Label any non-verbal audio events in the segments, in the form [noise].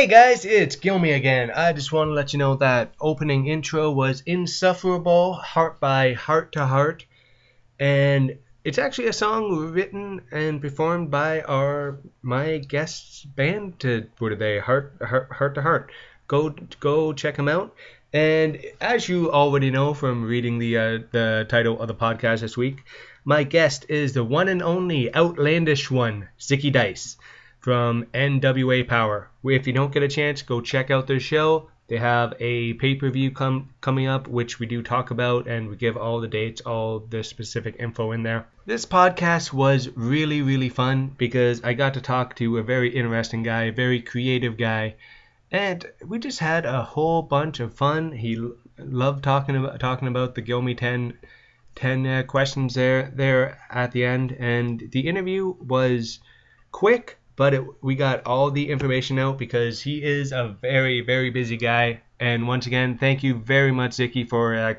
Hey guys, it's Gilmy again. I just want to let you know that opening intro was Insufferable, Heart by Heart to Heart. And it's actually a song written and performed by our my guests band to what are they? Heart Heart Heart to Heart. Go go check them out. And as you already know from reading the uh, the title of the podcast this week, my guest is the one and only outlandish one, Zicky Dice from NWA Power. If you don't get a chance, go check out their show. They have a pay per view com- coming up, which we do talk about, and we give all the dates, all the specific info in there. This podcast was really, really fun because I got to talk to a very interesting guy, a very creative guy, and we just had a whole bunch of fun. He l- loved talking about talking about the Gilmy 10 10 uh, questions there there at the end and the interview was quick but it, we got all the information out because he is a very very busy guy. And once again thank you very much Zicky for uh,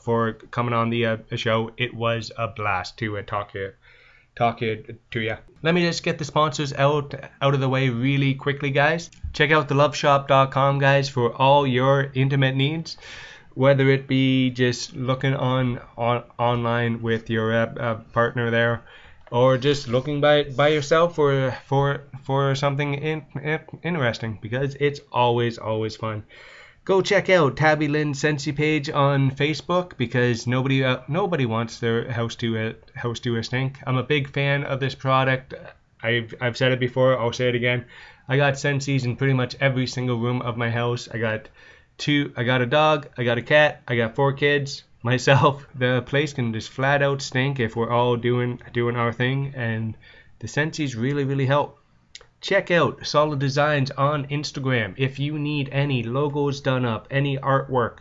for coming on the uh, show. It was a blast to uh, talk to talk to to you let me just get the sponsors out out of the way really quickly guys. Check out theloveshop.com guys for all your intimate needs whether it be just looking on, on online with your uh, uh, partner there or just looking by by yourself for for for something in, in, interesting because it's always always fun go check out Tabby Lynn Scentsy page on Facebook because nobody uh, nobody wants their house to uh, house to a stink. I'm a big fan of this product. I've I've said it before. I'll say it again. I got Scentsy's in pretty much every single room of my house. I got two. I got a dog. I got a cat. I got four kids. Myself. The place can just flat out stink if we're all doing doing our thing, and the Scentsy's really really help. Check out Solid Designs on Instagram if you need any logos done up, any artwork,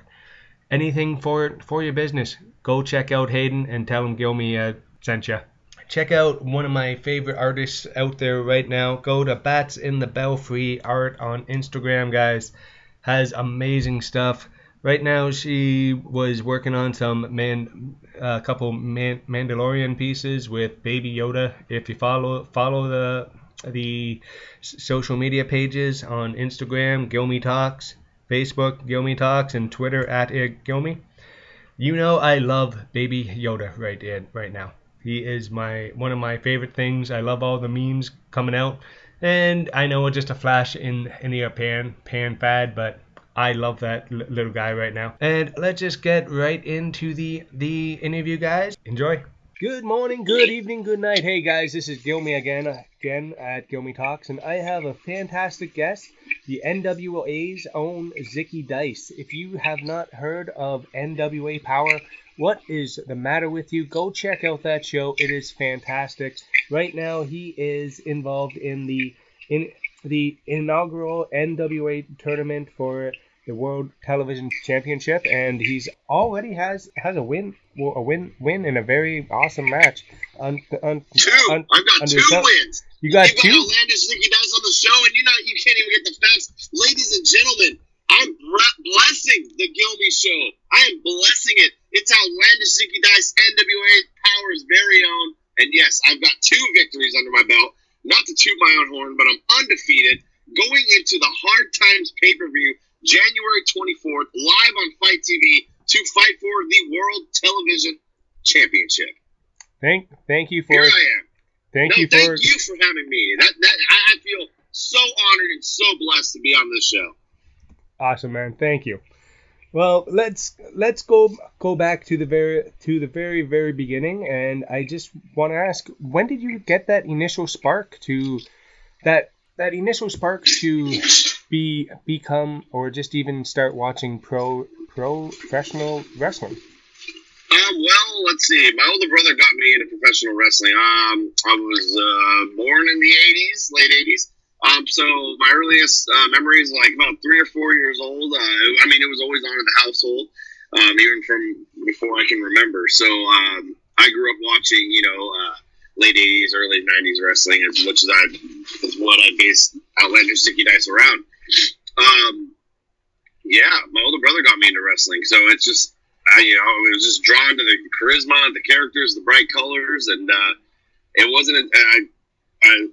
anything for for your business. Go check out Hayden and tell him Gilmy uh, sent you. Check out one of my favorite artists out there right now. Go to Bats in the Belfry Art on Instagram, guys. Has amazing stuff. Right now, she was working on some man, a couple man, Mandalorian pieces with Baby Yoda. If you follow follow the the social media pages on Instagram, Gilmy Talks, Facebook, Gilmy Talks, and Twitter at Gilmy. You know I love Baby Yoda right there, right now. He is my one of my favorite things. I love all the memes coming out, and I know it's just a flash in in the pan pan fad, but I love that l- little guy right now. And let's just get right into the the interview, guys. Enjoy. Good morning, good evening, good night. Hey guys, this is Gilmy again, again at Gilmy Talks, and I have a fantastic guest, the NWA's own Zicky Dice. If you have not heard of NWA Power, what is the matter with you? Go check out that show. It is fantastic. Right now, he is involved in the in the inaugural NWA tournament for the World Television Championship, and he's already has has a win, well, a win, win in a very awesome match. On, on, Two. on- I've got two wins. You got you got two. outlandish Zicky Dice on the show, and you not you can't even get the facts, ladies and gentlemen. I'm blessing the Gilmy show. I am blessing it. It's outlandish Zicky Dice, NWA Power's very own, and yes, I've got two victories under my belt. Not to toot my own horn, but I'm undefeated. Going into the Hard Times pay per view, January 24th, live on FITE TV to fight for the World Television Championship. Thank, thank you for, Here I am. thank no, you for. thank you for having me. That that I feel so honored and so blessed to be on this show. Awesome, man. Thank you. Well, let's let's go go back to the very to the very very beginning, and I just want to ask, when did you get that initial spark to that that initial spark to be become or just even start watching pro pro professional wrestling? Um, well, let's see. My older brother got me into professional wrestling. Um, I was uh, born in the '80s, late '80s. Um, so my earliest uh, memories, like about three or four years old. Uh, I mean, it was always on in the household, um, even from before I can remember. So um, I grew up watching, you know, uh, late '80s, early '90s wrestling as much as I is what I based Outlandish Zicky Dice around. Um, yeah, my older brother got me into wrestling, so it's just I, you know, I was just drawn to the charisma, the characters, the bright colors, and uh, it wasn't. I, I,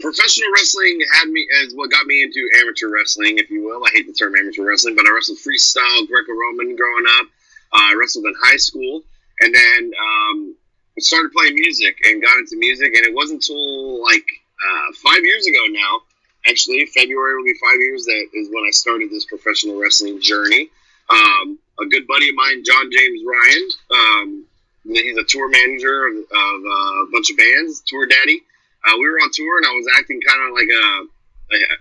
professional wrestling had me as what got me into amateur wrestling, if you will. I hate the term amateur wrestling, but I wrestled freestyle, Greco-Roman growing up. Uh, I wrestled in high school, and then um, started playing music and got into music. And it wasn't until like uh, five years ago now. Actually, February will be five years. That is when I started this professional wrestling journey. Um, a good buddy of mine, John James Ryan. Um, he's a tour manager of, of uh, a bunch of bands, tour daddy. Uh, we were on tour, and I was acting kind of like a, a,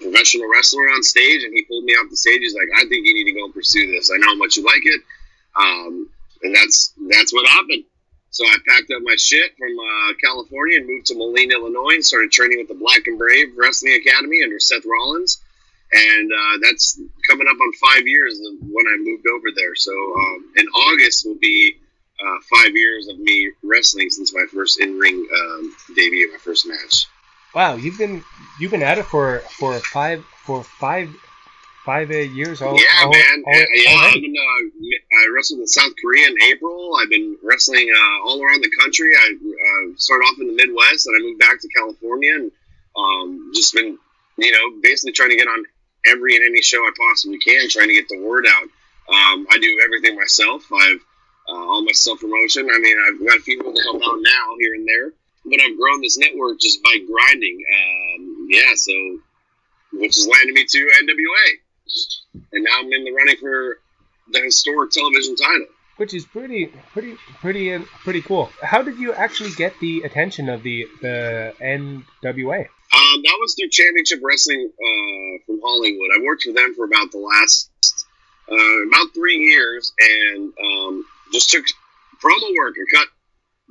professional wrestler on stage, and he pulled me off the stage. He's like, "I think you need to go pursue this. I know how much you like it." Um, and that's that's what happened. So I packed up my shit from uh, California and moved to Moline, Illinois, and started training with the Black and Brave Wrestling Academy under Seth Rollins and uh, that's coming up on five years when I moved over there. So um, in August will be uh, five years of me wrestling since my first in ring um, debut, my first match. Wow, you've been you've been at it for for five for five five eight years. All, yeah, all, man. all, yeah. I've been, uh, I wrestled in South Korea in April. I've been wrestling uh, all around the country. I uh, started off in the Midwest, and I moved back to California, and um, just been, you know, basically trying to get on every and any show I possibly can, trying to get the word out. Um, I do everything myself. I've uh, all my self promotion. I mean, I've got people to help out now here and there, but I've grown this network just by grinding. Um, yeah, so which has landed me to NWA, and now I'm in the running for the historic television title. which is pretty pretty pretty uh, pretty cool. How did you actually get the attention of the the NWA? Um, that was through Championship Wrestling uh, from Hollywood. I worked for them for about the last uh, about three years, and um, just took promo work and cut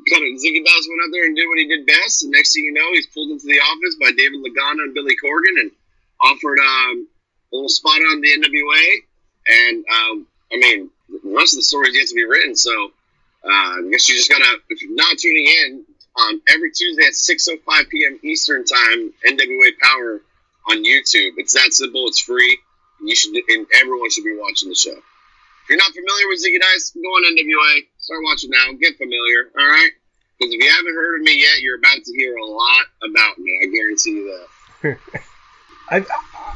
cut it. Zicky Dice went out there and did what he did best. And next thing you know, he's pulled into the office by David Lagana and Billy Corgan and offered um, a little spot on the NWA. And um, I mean, the rest of the story is yet to be written. So uh, I guess you just gotta, if you're not tuning in, um, every Tuesday at 6:05 p.m. Eastern Time, NWA Power on YouTube. It's that simple. It's free. You should, and everyone should be watching the show. If you're not familiar with Zicky Dice, go on NWA. Start watching now. Get familiar. All right. Because if you haven't heard of me yet, you're about to hear a lot about me. I guarantee you that. [laughs] I've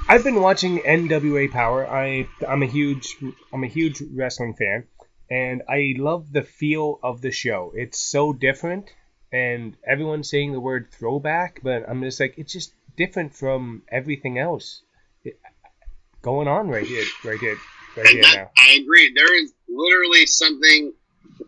I've been watching NWA Power. I I'm a huge I'm a huge wrestling fan, and I love the feel of the show. It's so different, and everyone's saying the word throwback, but I'm just like it's just different from everything else going on right here, right here, And that, now. I agree. There is literally something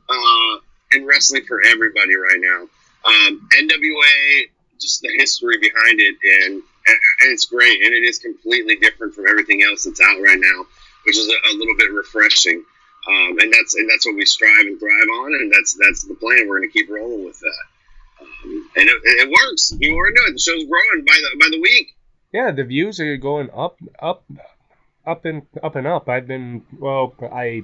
uh, in wrestling for everybody right now. Um, NWA, just the history behind it, and and it's great, and it is completely different from everything else that's out right now, which is a, a little bit refreshing. Um, and that's and that's what we strive and thrive on, and that's that's the plan. We're going to keep rolling with that, um, and it, it works. People are into it. The show's growing by the by the week. Yeah, the views are going up, up, up and up and up. I've been well, I,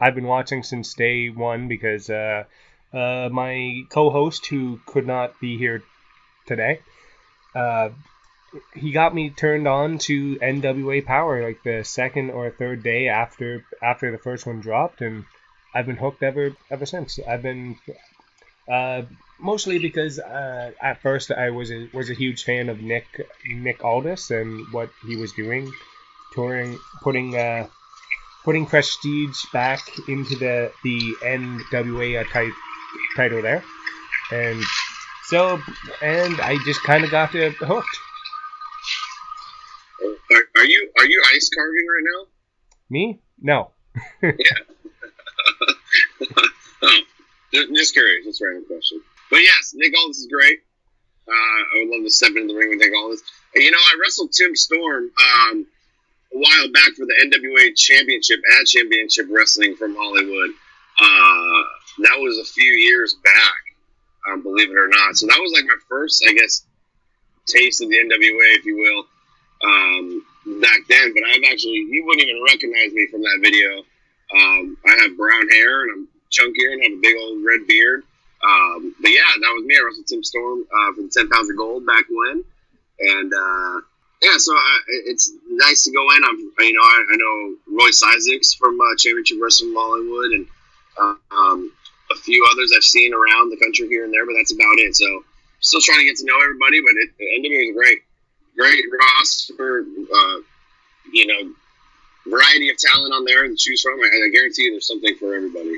I've been watching since day one because uh, uh, my co-host who could not be here today, uh, he got me turned on to NWA Power like the second or third day after after the first one dropped, and I've been hooked ever ever since. I've been. Uh, mostly because uh, at first I was a, was a huge fan of Nick Nick Aldis and what he was doing, touring, putting uh, putting prestige back into the the NWA uh, tit- title there, and so and I just kind of got hooked. Are, are you are you ice carving right now? Me? No. [laughs] Yeah Oh, [laughs] just, just curious. Just a random question. But yes, Nick Aldis is great. Uh, I would love to step into the ring with Nick Aldis. You know, I wrestled Tim Storm um, a while back for the NWA Championship at Championship Wrestling from Hollywood. Uh, that was a few years back, um, believe it or not. So that was like my first, I guess, taste of the NWA, if you will, um, back then. But I've actually, you wouldn't even recognize me from that video. Um, I have brown hair and I'm chunkier and have a big old red beard. Um, but yeah, that was me. I wrestled Tim Storm uh, for the 10 pounds of gold back when. And uh, yeah, so I, it's nice to go in. I'm, you know, I, I know Royce Isaacs from uh, Championship Wrestling Hollywood and uh, um, a few others I've seen around the country here and there, but that's about it. So still trying to get to know everybody, but it, NWA is great. Great roster, uh, you know, variety of talent on there to choose from. I, I guarantee you there's something for everybody.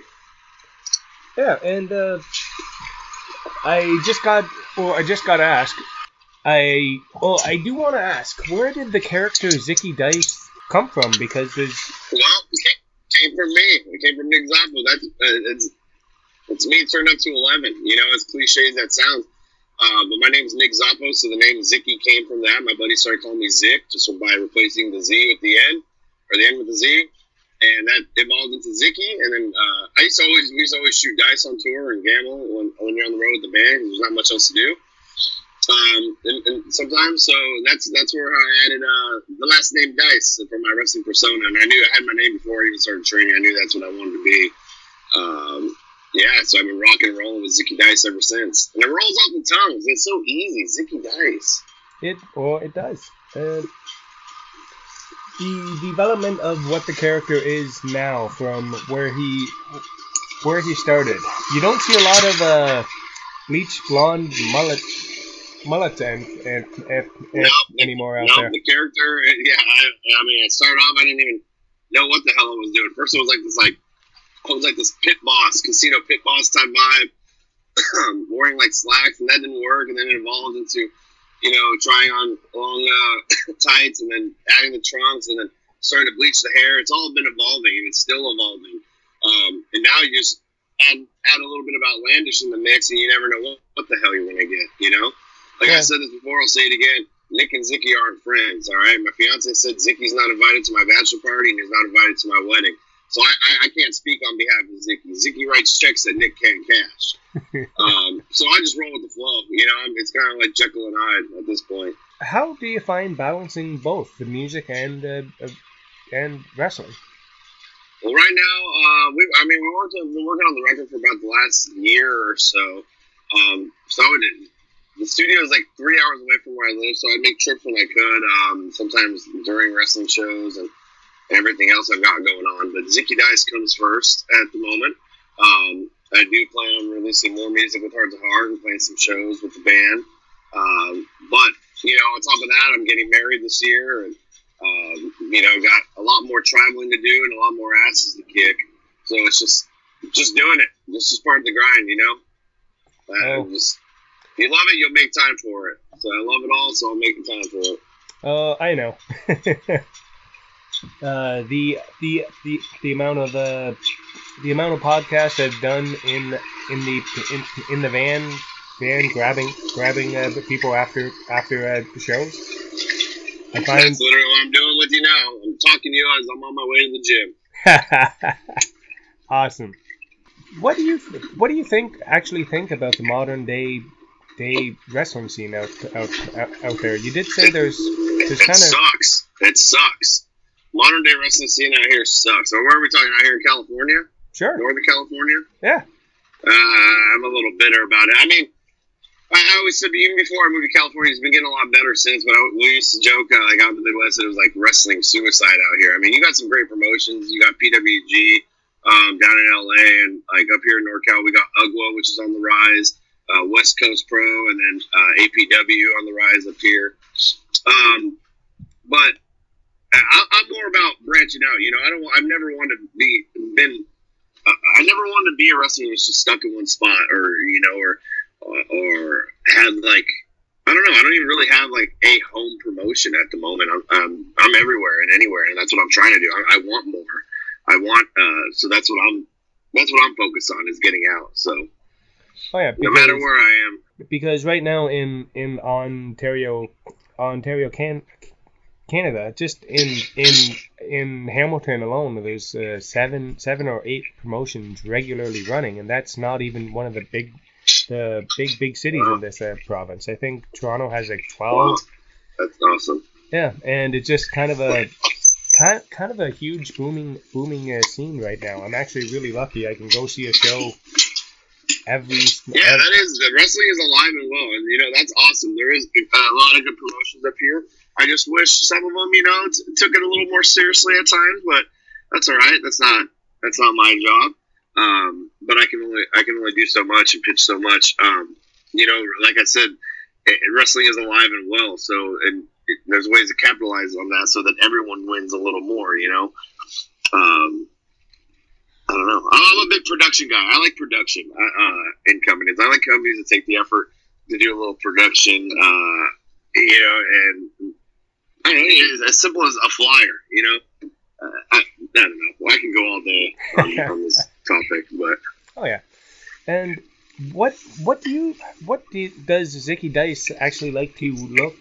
Yeah, and uh, I just got, well, I just got asked. I, well, I do want to ask, where did the character Zicky Dice come from? Because there's, Well, it came, from me. It came from Nick Zappo. That's uh, it's it's me turned up to eleven. You know, as cliche as that sounds. Uh, but my name's Nick Zappo, so the name Zicky came from that. My buddy started calling me Zick just by replacing the Z with the N, or the N with the Z, and that evolved into Zicky. And then uh, I used to always we used to always shoot dice on tour and gamble when, when you're on the road with the band. There's not much else to do. Um, and, and sometimes, so that's that's where I added uh, the last name Dice for my wrestling persona, and I knew I had my name before I even started training. I knew that's what I wanted to be. Um, yeah, so I've been rocking and rolling with Zicky Dice ever since, and it rolls off the tongue. It's so easy, Zicky Dice. it, well, it does. Uh, the development of what the character is now from where he, where he started. You don't see a lot of uh, bleach blonde mullet, mullet and, and, and, Nope, anymore out no, there. the character, yeah. I, I mean, I started off, I didn't even know what the hell I was doing. First, it was like this, like I was like this pit boss, casino pit boss type vibe, [clears throat] wearing like slacks, and that didn't work. And then it evolved into, you know, trying on long uh, [laughs] tights, and then adding the trunks, and then starting to bleach the hair. It's all been evolving, and it's still evolving. Um, and now you just add add a little bit of outlandish in the mix, and you never know what, what the hell you're gonna get. You know, like Yeah. I said this before, I'll say it again. Nick and Zicky aren't friends. All right, my fiance said Zicky's not invited to my bachelor party, and he's not invited to my wedding. So I, I, I can't speak on behalf of Zicky. Zicky writes checks that Nick can't cash. [laughs] um, so I just roll with the flow. You know, I'm, it's kind of like Jekyll and Hyde at this point. How do you find balancing both the music and uh, uh, and wrestling? Well, right now, uh, we I mean, we worked been working on the record for about the last year or so. Um, so I would, the studio is like three hours away from where I live, so I'd make trips when I could. Um, sometimes during wrestling shows and everything else I've got going on. But Zicky Dice comes first at the moment. Um, I do plan on releasing more music with Heart to Heart and playing some shows with the band. Um, but you know, on top of that, I'm getting married this year, and um, you know, got a lot more traveling to do and a lot more asses to kick. So it's just, just doing it. This is part of the grind, you know. Uh, Oh. just, you love it, you'll make time for it. So I love it all, so I'm making time for it. Uh, I know. [laughs] uh, the the the the amount of uh, the amount of podcasts I've done in in the in, in the van van grabbing grabbing uh, people after after uh, the shows. I find That's literally what I'm doing with you now. I'm talking to you as I'm on my way to the gym. [laughs] awesome. What do you what do you think actually think about the modern day day wrestling scene out out out, there? You did say there's there's kind of it sucks. It sucks. Modern day wrestling scene out here sucks. So where are we talking out here in California? sure Northern California? yeah Uh, I'm a little bitter about it. I mean, I, I always said even before I moved to California, it's been getting a lot better since. But I, we used to joke uh, like out in the Midwest it was like wrestling suicide out here. I mean, you got some great promotions. You got PWG um, down in LA, and like up here in NorCal, we got UGWA, which is on the rise. Uh, West Coast Pro, and then uh, APW on the rise up here. Um, but I, I'm more about branching out. You know, I don't. I've never wanted to be been uh, I never wanted to be a wrestler who's just stuck in one spot, or you know, or or, or had like I don't know. I don't even really have like a home promotion at the moment. I'm I'm, I'm everywhere and anywhere, and that's what I'm trying to do. I, I want more. I want. Uh, so that's what I'm. That's what I'm focused on is getting out. So oh yeah no matter where I am, because right now in in Ontario, Ontario, Can Canada, just in in in Hamilton alone, there's uh, seven seven or eight promotions regularly running, and that's not even one of the big the big big cities in this uh, province. I think Toronto has like Wow, twelve. that's awesome. Yeah, and it's just kind of a kind kind of a huge booming booming uh, scene right now. I'm actually really lucky. I can go see a show every. Yeah, ev- that is wrestling is alive and well, and you know that's awesome. There is a lot of good promotions up here. I just wish some of them, you know, t- took it a little more seriously at times, but that's all right. That's not that's not my job. Um, but I can only I can only do so much and pitch so much. Um, you know, like I said, it, wrestling is alive and well. So and it, there's ways to capitalize on that so that everyone wins a little more. You know. Um, I don't know. I'm a big production guy. I like production uh, uh, in companies. I like companies that take the effort to do a little production. Uh, you know, and I it's as simple as a flyer. You know, uh, I, I don't know. Well, I can go all day on, [laughs] on this topic, but Oh yeah, and what what do you what do you, does Zicky Dice actually like to look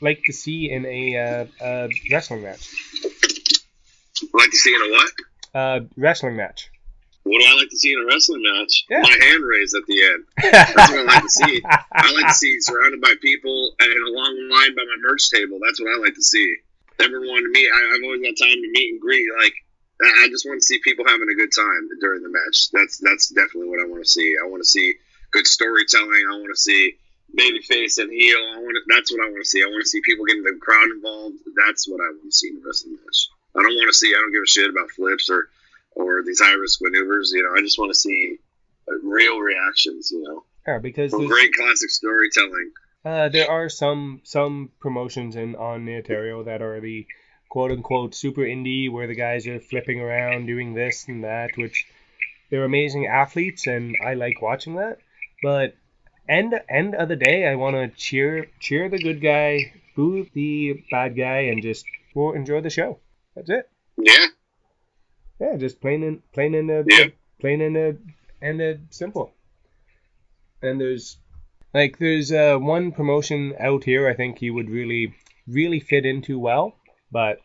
like to see in a uh, uh, wrestling match? Like to see in a what? Uh, wrestling match. What do I like to see in a wrestling match? Yeah. My hand raised at the end. [laughs] That's what I like to see. I like to see surrounded by people and a long line by my merch table. That's what I like to see. Everyone to meet. I, I've always got time to meet and greet. Like I just want to see people having a good time during the match. That's that's definitely what I want to see. I want to see good storytelling. I want to see baby face and heel. I want to, that's what I want to see. I want to see people getting the crowd involved. That's what I want to see in the wrestling match. I don't want to see. I don't give a shit about flips or or these high risk maneuvers. You know, I just want to see uh, real reactions. You know, yeah, because great classic storytelling. Uh, there are some some promotions in on Ontario that are the quote unquote super indie where the guys are flipping around doing this and that, which they're amazing athletes and I like watching that. But end end of the day, I want to cheer cheer the good guy, boo the bad guy, and just enjoy the show. That's it. Yeah, Yeah, just plain and plain and uh, Yeah. plain and uh, and uh, simple. And there's like there's uh, one promotion out here I think you would really really fit into well, but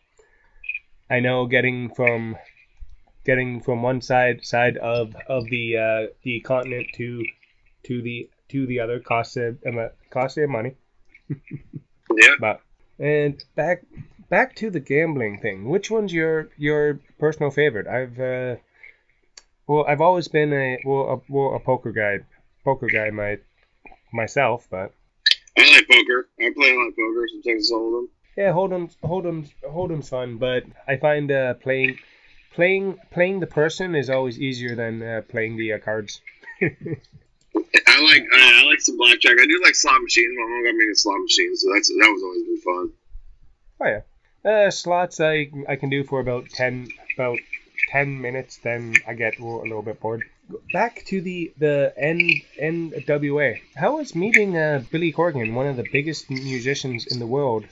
I know getting from getting from one side side of of the uh, the continent to to the to the other costs a um, costs a money. [laughs] yeah. But and back back to the gambling thing. Which one's your your personal favorite? I've uh, well, I've always been a well a, well, a poker guy, poker guy my myself. But I like poker. I play a lot of poker. Some Texas Hold'em. yeah, Hold'em Hold'em Hold'em's fun, but I find uh, playing playing playing the person is always easier than uh, playing the uh, cards. [laughs] I like uh, I like some blackjack. I do like slot machines. My mom got me into slot machines, so that's that was always been fun. Oh yeah. Uh, slots I I can do for about ten about ten minutes. Then I get a little bit bored. Back to the the N NWA. How was meeting uh, Billy Corgan, one of the biggest musicians in the world,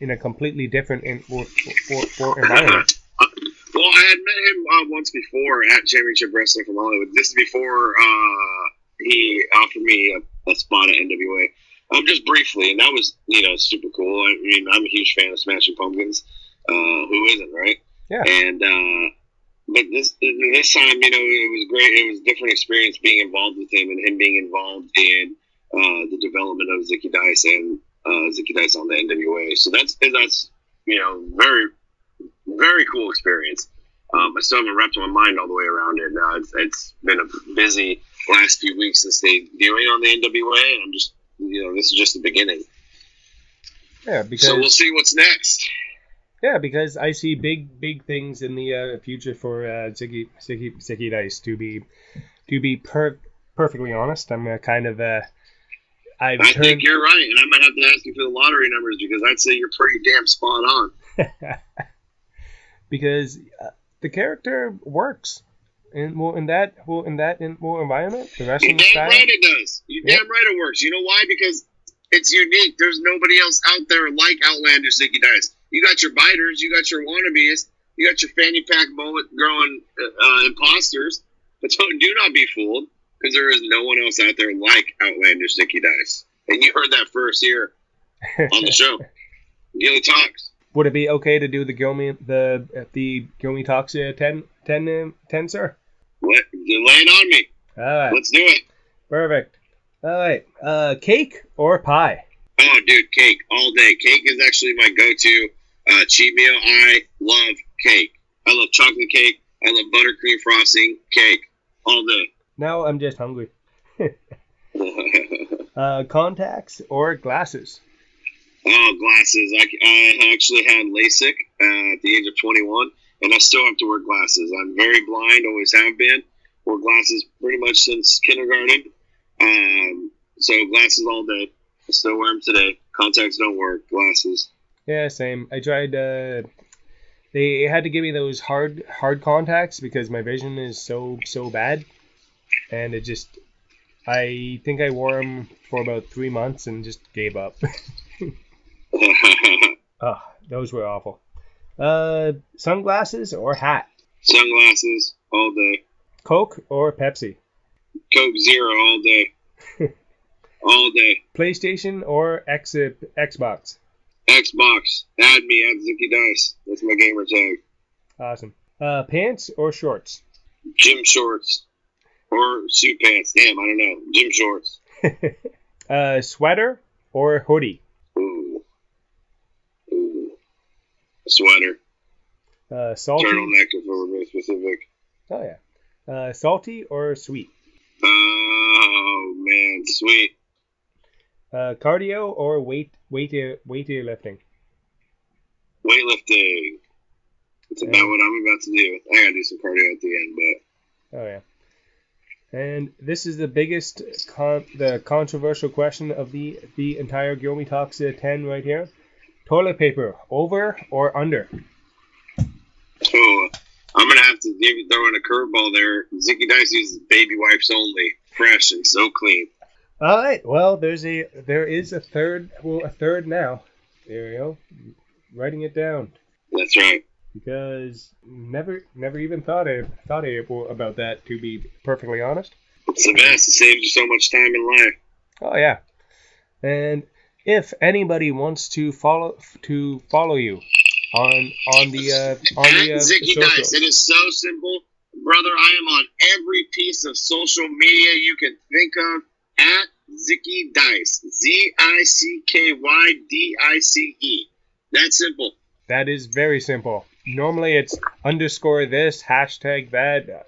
in a completely different in, or, or, or environment? [coughs] Well, I had met him uh, once before at Championship Wrestling from Hollywood. This is before uh, he offered me a, a spot at NWA. Um, just briefly, and that was you know super cool. I mean, I'm a huge fan of Smashing Pumpkins. Uh, who isn't, right? Yeah. And uh, but this this time, you know, it was great. It was a different experience being involved with him and him being involved in uh, the development of Zicky Dice and uh, Zicky Dice on the NWA. So that's that's you know very very cool experience. Um, I still haven't wrapped my mind all the way around it. Now it's, it's been a busy last few weeks since debuting on the NWA, and I'm just you know this is just the beginning. Yeah, because So we'll see what's next. yeah, because I see big big things in the uh, future for uh, Zicky Zicky Zicky Dice. To be to be per- perfectly honest, I'm uh, kind of uh, I've I think you're right, and I might have to ask you for the lottery numbers because I'd say you're pretty damn spot on. [laughs] because uh, the character works in well in that well in that in well environment the You're wrestling damn style right it does. You're Yeah. damn right it works. You know why? Because it's unique. There's nobody else out there like Outlandish Zicky Dice. You got your biters, you got your wannabes, you got your fanny pack mullet growing uh, imposters, but [laughs] don't, do not be fooled because there is no one else out there like Outlandish Zicky Dice. And you heard that first here on the [laughs] show. Gilmy Talks. Would it be okay to do the Gilmy the the Gilmy Talks uh, 10, 10, uh, 10, sir? Let, lay it on me. All right, Let's do it. perfect. All right, uh, cake or pie? Oh, dude, cake all day. Cake is actually my go-to uh, cheat meal. I love cake. I love chocolate cake. I love buttercream frosting cake all day. Now I'm just hungry. [laughs] Uh, contacts or glasses? oh, glasses. I, I actually had LASIK uh, at the age of 21, and I still have to wear glasses. I'm very blind, always have been. Wore glasses pretty much since kindergarten. Um, so glasses all day. I still wear them today. Contacts don't work. Glasses. Yeah, same. I tried. Uh, they had to give me those hard hard contacts because my vision is so so bad, and it just. I think I wore them for about three months and just gave up. [laughs] [laughs] oh, those were awful. Uh, sunglasses or hat? Sunglasses all day. Coke or Pepsi? Coke Zero all day. [laughs] all day. PlayStation or X Xbox? Xbox. Add me at Zicky Dice. That's my gamer tag. Awesome. Uh, pants or shorts? Gym shorts. Or suit pants. Damn, I don't know. Gym shorts. [laughs] uh, sweater or hoodie? Sweater. Uh, salty. Turtleneck if we're very specific. Oh yeah. Uh, salty or sweet? Oh man, sweet. Uh, cardio or weight weight weight weightlifting? Weightlifting. That's about what I'm about to do. I gotta do some cardio at the end, but Oh yeah. And this is the biggest con- the controversial question of the the entire Gilmy Talks uh, 10 right here. Toilet paper over or under? oh, I'm gonna have to give you throw in a curveball there. Zicky Dice uses baby wipes only, fresh and so clean. All right. Well, there's a there is a third well a third now. There you go. Writing it down That's right. because never never even thought I thought I about that to be perfectly honest. It's the best. It saves you so much time in life. Oh yeah. And if anybody wants to follow to follow you on on the uh, on the, uh, At Zicky Dice. It is so simple, brother. I am on every piece of social media you can think of. At Zicky Dice. Z I C K Y D I C E. That's simple. that is very simple. Normally it's underscore this hashtag that uh,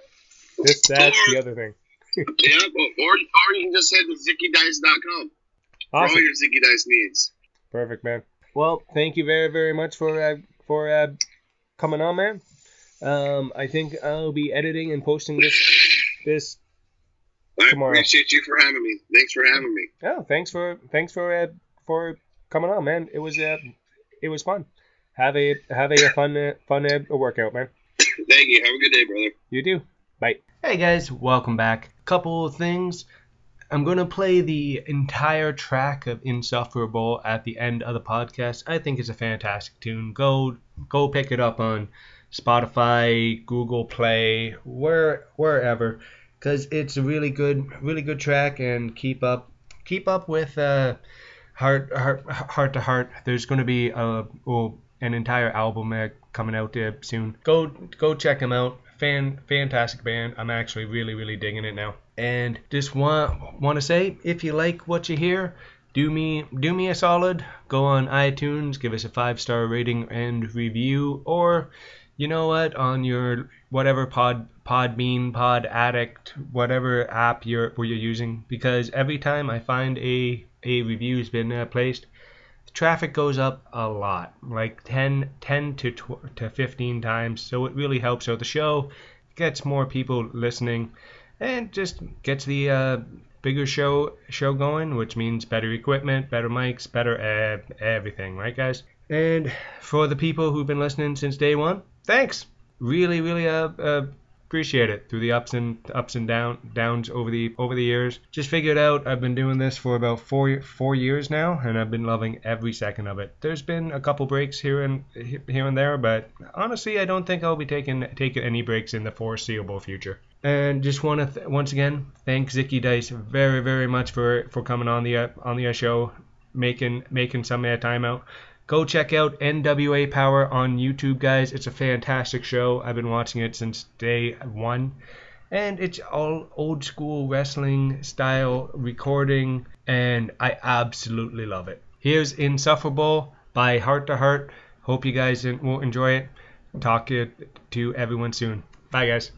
this that's the other thing. [laughs] Yeah, or, or you can just head to ZickyDice.com for all your Zicky Dice needs. Perfect, man. Well, thank you very, very much for uh, for uh, coming on, man. Um, I think I'll be editing and posting this. This. I Tomorrow. appreciate you for having me. Thanks for having me. Oh, thanks for thanks for uh, for coming on, man. It was uh, it was fun. Have a have a fun uh, fun uh, workout, man. Thank you. Have a good day, brother. You do. Bye. Hey guys, welcome back. Couple of things. I'm gonna play the entire track of Insufferable at the end of the podcast. I think it's a fantastic tune. Go go pick it up on Spotify, Google Play, where wherever, because it's a really good really good track. And keep up keep up with uh, heart heart heart to heart. There's gonna be a well, an entire album uh, coming out uh, soon. Go go check them out. Fan fantastic band. I'm actually really really digging it now. And just want want to say if you like what you hear, do me do me a solid. Go on iTunes, give us a five star rating and review, or you know what on your whatever pod Podbean, Pod Addict, whatever app you're where you're using. Because every time I find a a review has been uh, placed, traffic goes up a lot, like 10, 10 to tw- to 15 times. So it really helps out the show, gets more people listening, and just gets the uh, bigger show show going, which means better equipment, better mics, better uh, everything, right, guys? And for the people who've been listening since day one, thanks. Really, really uh, uh, appreciate it through the ups and ups and down downs over the over the years. Just figured out I've been doing this for about four four years now, and I've been loving every second of it. There's been a couple breaks here and here and there, but honestly, I don't think I'll be taking taking any breaks in the foreseeable future. And just want to th- once again thank Zicky Dice very very much for for coming on the uh, on the show, making making some uh, time out. Go check out NWA Power on YouTube, guys. It's a fantastic show. I've been watching it since day one. And it's all old school wrestling style recording, and I absolutely love it. Here's Insufferable by Heart to Heart. Hope you guys will enjoy it. Talk to everyone soon. Bye, guys.